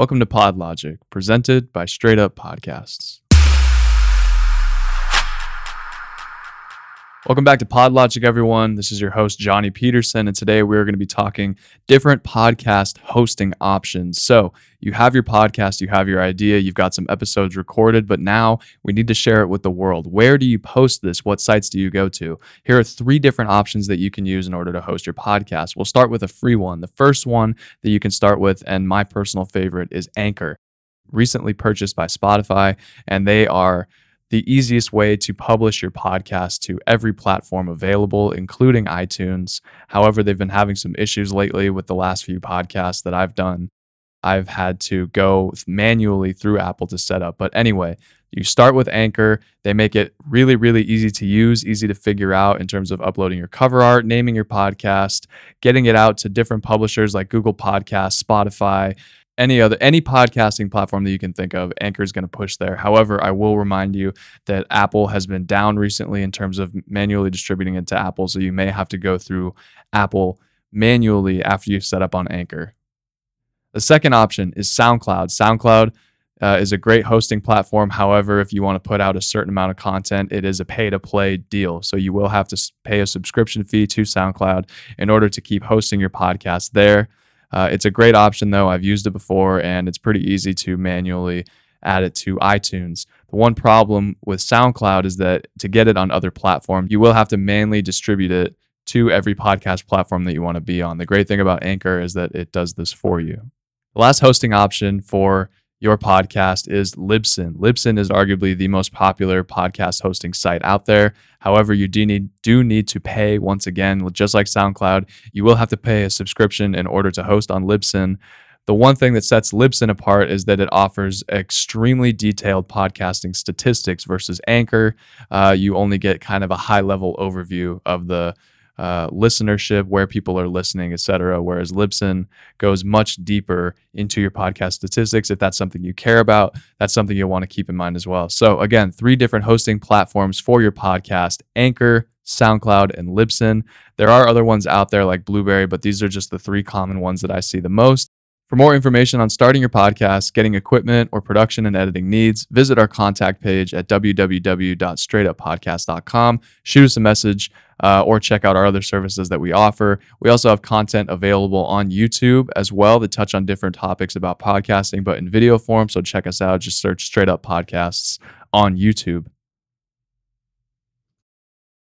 Welcome to PodLogic, presented by Straight Up Podcasts. Welcome back to PodLogic, everyone. This is your host, Johnny Peterson, and today we're going to be talking different podcast hosting options. So, you have your podcast, you have your idea, you've got some episodes recorded, but now we need to share it with the world. Where do you post this? What sites do you go to? Here are three different options that you can use in order to host your podcast. We'll start with a free one. The first one that you can start with, and my personal favorite, is Anchor. Recently purchased by Spotify, and they are the easiest way to publish your podcast to every platform available, including iTunes. However, they've been having some issues lately with the last few podcasts that I've done. I've had to go manually through Apple to set up. But anyway, you start with Anchor. They make it really, really easy to use, easy to figure out in terms of uploading your cover art, naming your podcast, getting it out to different publishers like Google Podcasts, Spotify, any other any podcasting platform that you can think of anchor is going to push there. However i will remind you that apple has been down recently in terms of manually distributing it to apple so you may have to go through apple manually after you've set up on anchor. The second option is soundcloud. Soundcloud uh, is a great hosting platform. However if you want to put out a certain amount of content it is a pay to play deal. So you will have to pay a subscription fee to soundcloud in order to keep hosting your podcast there uh, it's a great option, though. I've used it before, and it's pretty easy to manually add it to iTunes. The one problem with SoundCloud is that to get it on other platforms, you will have to manually distribute it to every podcast platform that you want to be on. The great thing about Anchor is that it does this for you. The last hosting option for your podcast is Libsyn. Libsyn is arguably the most popular podcast hosting site out there. However, you do need do need to pay once again, just like SoundCloud. You will have to pay a subscription in order to host on Libsyn. The one thing that sets Libsyn apart is that it offers extremely detailed podcasting statistics versus Anchor. Uh, you only get kind of a high level overview of the uh, listenership, where people are listening, etc. Whereas Libsyn goes much deeper into your podcast statistics. If that's something you care about, that's something you'll want to keep in mind as well. So, again, three different hosting platforms for your podcast Anchor, SoundCloud, and Libsyn. There are other ones out there like Blubrry, but these are just the three common ones that I see the most. For more information on starting your podcast, getting equipment, or production and editing needs, visit our contact page at www.straightuppodcast.com. Shoot us a message uh, or check out our other services that we offer. We also have content available on YouTube as well that touch on different topics about podcasting, but in video form. So check us out. Just search Straight Up Podcasts on YouTube.